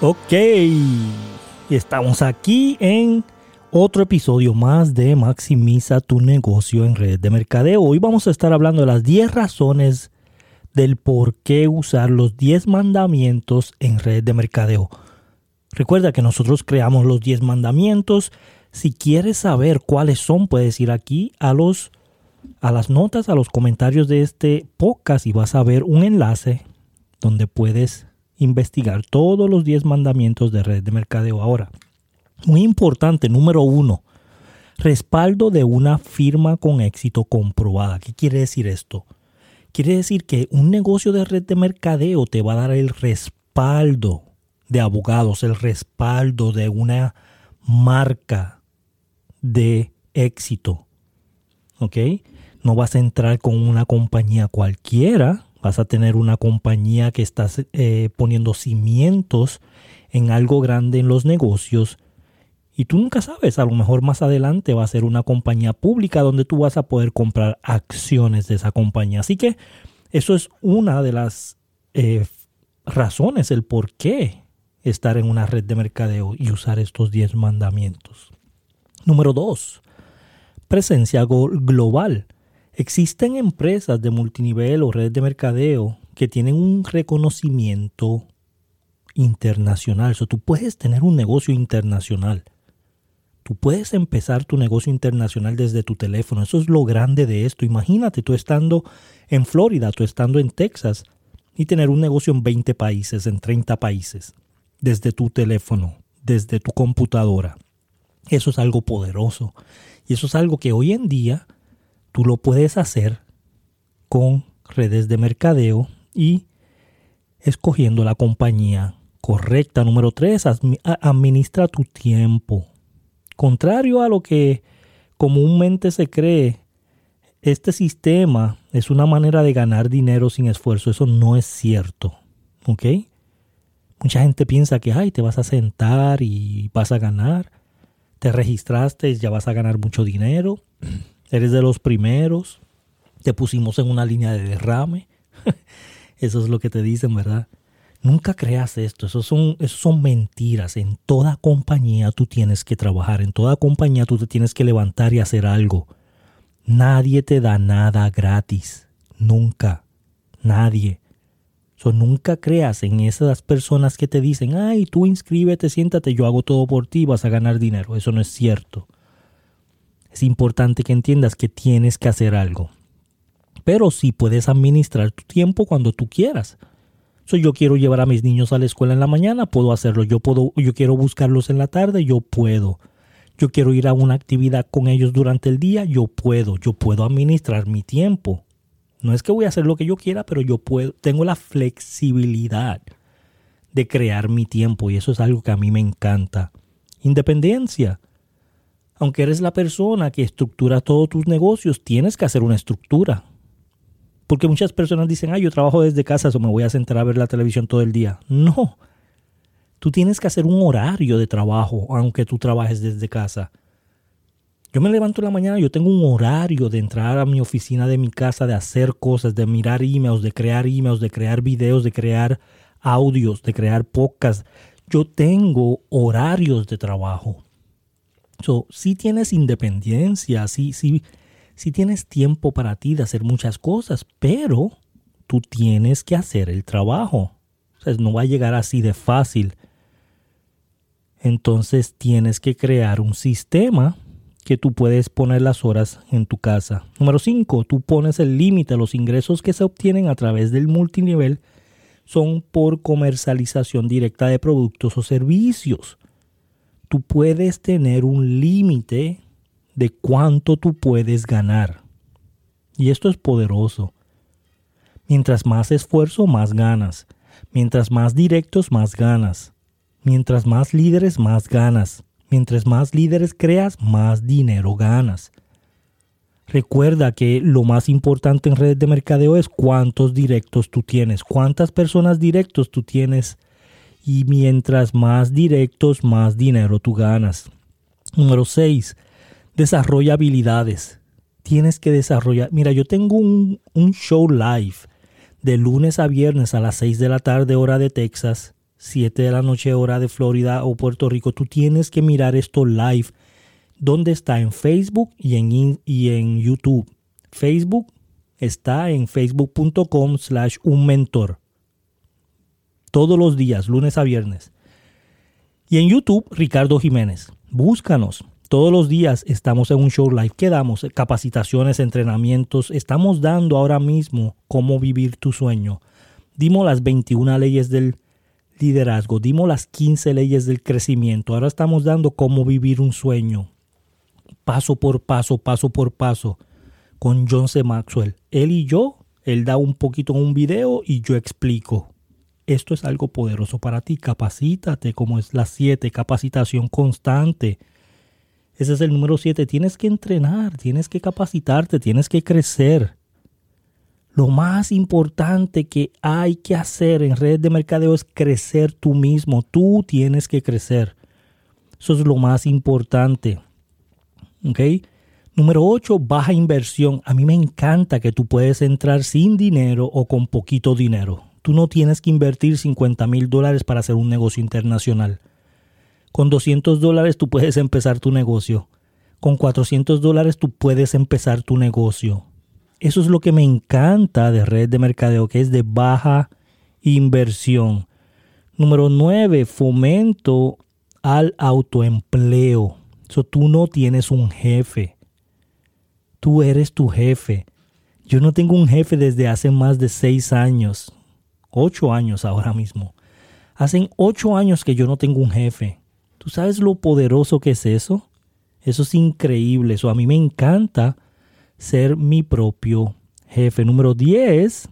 Ok, estamos aquí en otro episodio más de Maximiza tu negocio en red de mercadeo. Hoy vamos a estar hablando de las 10 razones del por qué usar los 10 mandamientos en red de mercadeo. Recuerda que nosotros creamos los 10 mandamientos. Si quieres saber cuáles son, puedes ir aquí a los a las notas, a los comentarios de este podcast y vas a ver un enlace donde puedes investigar todos los 10 mandamientos de red de mercadeo ahora. Muy importante, número uno, respaldo de una firma con éxito comprobada. ¿Qué quiere decir esto? Quiere decir que un negocio de red de mercadeo te va a dar el respaldo de abogados, el respaldo de una marca de éxito. ¿Ok? No vas a entrar con una compañía cualquiera, vas a tener una compañía que está eh, poniendo cimientos en algo grande en los negocios y tú nunca sabes, a lo mejor más adelante va a ser una compañía pública donde tú vas a poder comprar acciones de esa compañía. Así que eso es una de las eh, razones, el por qué estar en una red de mercadeo y usar estos 10 mandamientos. Número 2. Presencia global. Existen empresas de multinivel o redes de mercadeo que tienen un reconocimiento internacional. O tú puedes tener un negocio internacional. Tú puedes empezar tu negocio internacional desde tu teléfono. Eso es lo grande de esto. Imagínate tú estando en Florida, tú estando en Texas y tener un negocio en 20 países, en 30 países, desde tu teléfono, desde tu computadora. Eso es algo poderoso. Y eso es algo que hoy en día Tú lo puedes hacer con redes de mercadeo y escogiendo la compañía correcta. Número tres, administra tu tiempo. Contrario a lo que comúnmente se cree, este sistema es una manera de ganar dinero sin esfuerzo. Eso no es cierto. ¿Ok? Mucha gente piensa que, ay, te vas a sentar y vas a ganar. Te registraste, ya vas a ganar mucho dinero. Eres de los primeros. Te pusimos en una línea de derrame. Eso es lo que te dicen, ¿verdad? Nunca creas esto. Eso son, eso son mentiras. En toda compañía tú tienes que trabajar. En toda compañía tú te tienes que levantar y hacer algo. Nadie te da nada gratis. Nunca. Nadie. So, nunca creas en esas personas que te dicen, ay, tú inscríbete, siéntate, yo hago todo por ti, vas a ganar dinero. Eso no es cierto es importante que entiendas que tienes que hacer algo. Pero sí puedes administrar tu tiempo cuando tú quieras. So, yo quiero llevar a mis niños a la escuela en la mañana, puedo hacerlo. Yo, puedo, yo quiero buscarlos en la tarde, yo puedo. Yo quiero ir a una actividad con ellos durante el día, yo puedo. Yo puedo administrar mi tiempo. No es que voy a hacer lo que yo quiera, pero yo puedo, tengo la flexibilidad de crear mi tiempo y eso es algo que a mí me encanta. Independencia aunque eres la persona que estructura todos tus negocios, tienes que hacer una estructura. Porque muchas personas dicen, ah, yo trabajo desde casa, o me voy a sentar a ver la televisión todo el día. No. Tú tienes que hacer un horario de trabajo, aunque tú trabajes desde casa. Yo me levanto en la mañana, yo tengo un horario de entrar a mi oficina de mi casa, de hacer cosas, de mirar emails, de crear emails, de crear videos, de crear audios, de crear podcasts. Yo tengo horarios de trabajo. So, si tienes independencia, si tienes tiempo para ti de hacer muchas cosas, pero tú tienes que hacer el trabajo. O no va a llegar así de fácil. Entonces tienes que crear un sistema que tú puedes poner las horas en tu casa. Número 5, tú pones el límite. Los ingresos que se obtienen a través del multinivel son por comercialización directa de productos o servicios tú puedes tener un límite de cuánto tú puedes ganar. Y esto es poderoso. Mientras más esfuerzo, más ganas. Mientras más directos, más ganas. Mientras más líderes, más ganas. Mientras más líderes creas, más dinero ganas. Recuerda que lo más importante en redes de mercadeo es cuántos directos tú tienes, cuántas personas directos tú tienes y mientras más directos, más dinero tú ganas. Número 6. Desarrolla habilidades. Tienes que desarrollar. Mira, yo tengo un, show live de lunes a viernes a las 6 de la tarde hora de Texas 7 de la noche hora de Florida o Puerto Rico, tú tienes que mirar esto live. ¿Dónde está? En Facebook y en, y en YouTube. Facebook está en facebook.com slash un mentor. Todos los días, lunes a viernes. Y en YouTube, Ricardo Jiménez. Búscanos. Todos los días estamos en un show live que damos capacitaciones, entrenamientos. Estamos dando ahora mismo cómo vivir tu sueño. Dimos las 21 leyes del liderazgo, dimos las 15 leyes del crecimiento. Ahora estamos dando cómo vivir un sueño. Paso por paso, paso por paso. Con John C. Maxwell. Él y yo, él da un poquito un video y yo explico. Esto es algo poderoso para ti. Capacítate, como es la 7, capacitación constante ese es el número 7. Tienes que entrenar, tienes que capacitarte, tienes que crecer. Lo más importante que hay que hacer en redes de mercadeo es crecer tú mismo. Tú tienes que crecer. Eso es lo más importante. ¿Ok? Número 8, baja inversión. A mí me encanta que tú puedes entrar sin dinero o con poquito dinero. Tú no tienes que invertir 50 mil dólares para hacer un negocio internacional. Con 200 dólares tú puedes empezar tu negocio. Con 400 dólares tú puedes empezar tu negocio. Eso es lo que me encanta de red de mercadeo, que es de baja inversión. Número 9, fomento al autoempleo. So, tú no tienes un jefe. Tú eres tu jefe. Yo no tengo un jefe desde hace más de 6 años. 8 años ahora mismo. Hacen 8 años que yo no tengo un jefe. ¿Tú sabes lo poderoso que es eso? Eso es increíble. Eso a mí me encanta ser mi propio jefe. Número 10,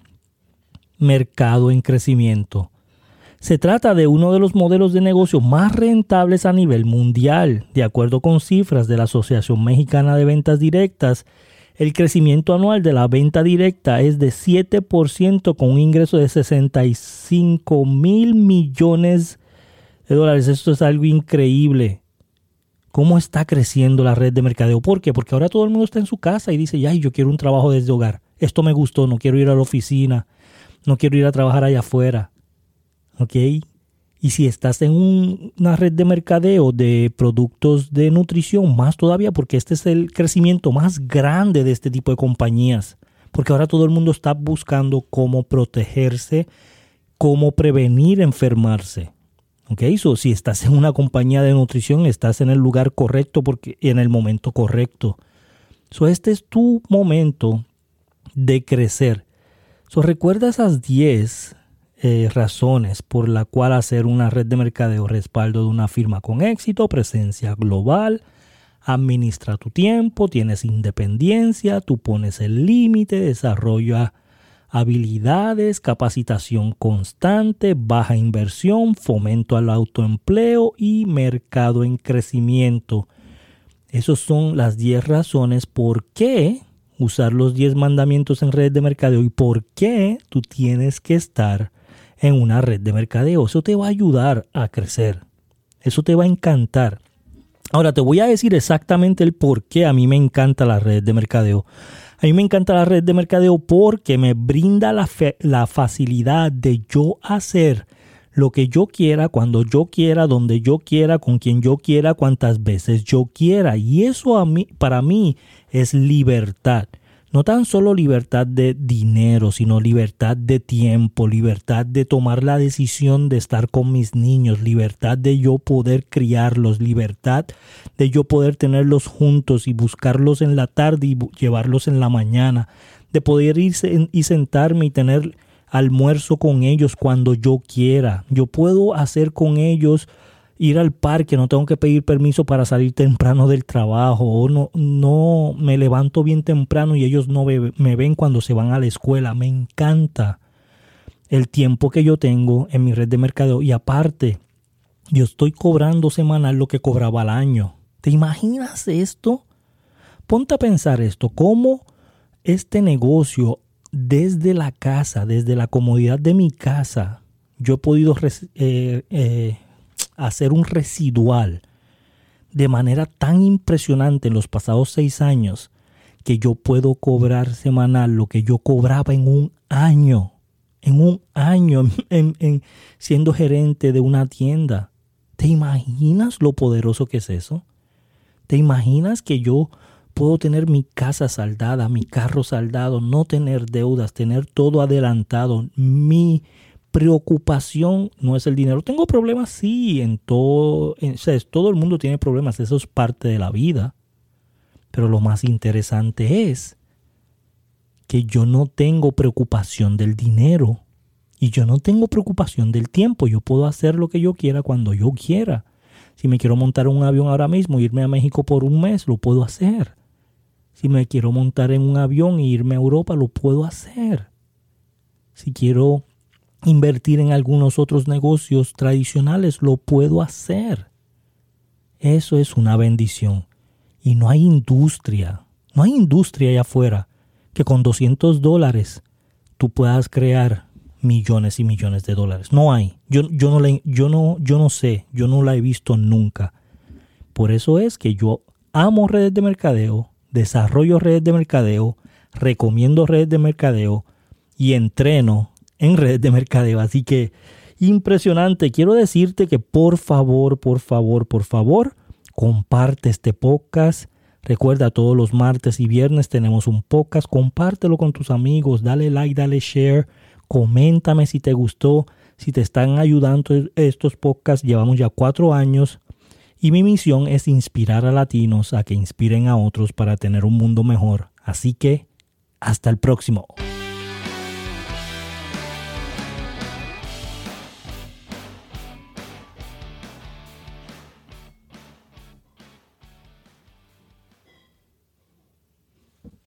mercado en crecimiento. Se trata de uno de los modelos de negocio más rentables a nivel mundial. De acuerdo con cifras de la Asociación Mexicana de Ventas Directas, el crecimiento anual de la venta directa es de 7% con un ingreso de 65 mil millones de dólares. Esto es algo increíble. ¿Cómo está creciendo la red de mercadeo? ¿Por qué? Porque ahora todo el mundo está en su casa y dice, ya, yo quiero un trabajo desde hogar. Esto me gustó, no quiero ir a la oficina, no quiero ir a trabajar allá afuera. ¿Ok? Y si estás en una red de mercadeo de productos de nutrición, más todavía, porque este es el crecimiento más grande de este tipo de compañías. Porque ahora todo el mundo está buscando cómo protegerse, cómo prevenir enfermarse. Ok, so, si estás en una compañía de nutrición, estás en el lugar correcto porque en el momento correcto. So, este es tu momento de crecer. So, recuerda esas 10 eh, razones por la cual hacer una red de mercadeo, respaldo de una firma con éxito, presencia global, administra tu tiempo, tienes independencia, tú pones el límite, desarrolla habilidades, capacitación constante, baja inversión, fomento al autoempleo y mercado en crecimiento. Esas son las 10 razones por qué usar los 10 mandamientos en red de mercadeo y por qué tú tienes que estar en una red de mercadeo. Eso te va a ayudar a crecer. Eso te va a encantar. Ahora te voy a decir exactamente el por qué a mí me encanta la red de mercadeo. A mí me encanta la red de mercadeo porque me brinda la, la facilidad de yo hacer lo que yo quiera, cuando yo quiera, donde yo quiera, con quien yo quiera, cuantas veces yo quiera. Y eso a mí, para mí es libertad. No tan solo libertad de dinero, sino libertad de tiempo, libertad de tomar la decisión de estar con mis niños, libertad de yo poder criarlos, libertad de yo poder tenerlos juntos y buscarlos en la tarde y llevarlos en la mañana, de poder irse y sentarme y tener almuerzo con ellos cuando yo quiera. Yo puedo hacer con ellos ir al parque, no tengo que pedir permiso para salir temprano del trabajo, o no, no me levanto bien temprano y ellos no me, ven cuando se van a la escuela. Me encanta el tiempo que yo tengo en mi red de mercadeo y aparte, yo estoy cobrando semanal lo que cobraba al año. ¿Te imaginas esto? Ponte a pensar esto, cómo este negocio desde la casa, desde la comodidad de mi casa, yo he podido eh, eh, hacer un residual de manera tan impresionante en los pasados seis años que yo puedo cobrar semanal lo que yo cobraba en un año en un año en, siendo gerente de una tienda. ¿Te imaginas lo poderoso que es eso? ¿Te imaginas que yo puedo tener mi casa saldada, mi carro saldado, no tener deudas, tener todo adelantado? Mi preocupación no es el dinero. Tengo problemas, sí, en todo, en, todo el mundo tiene problemas, eso es parte de la vida. Pero lo más interesante es que yo no tengo preocupación del dinero y yo no tengo preocupación del tiempo. Yo puedo hacer lo que yo quiera cuando yo quiera. Si me quiero montar un avión ahora mismo e irme a México por un mes, lo puedo hacer. Si me quiero montar en un avión e irme a Europa, lo puedo hacer. Si quiero invertir en algunos otros negocios tradicionales, lo puedo hacer. Eso es una bendición. Y no hay industria, no hay industria allá afuera que con 200 dólares tú puedas crear millones y millones de dólares. No hay. Yo, yo, no, le, yo, no, yo no sé, yo no la he visto nunca. Por eso es que yo amo redes de mercadeo, desarrollo redes de mercadeo, recomiendo redes de mercadeo y entreno en redes de mercadeo. Así que impresionante. Quiero decirte que por favor, por favor, por favor, comparte este podcast Recuerda, todos los martes y viernes tenemos un podcast. Compártelo con tus amigos, dale like, dale share, coméntame si te gustó, si te están ayudando estos podcasts. Llevamos ya cuatro años y mi misión es inspirar a latinos a que inspiren a otros para tener un mundo mejor. Así que, hasta el próximo.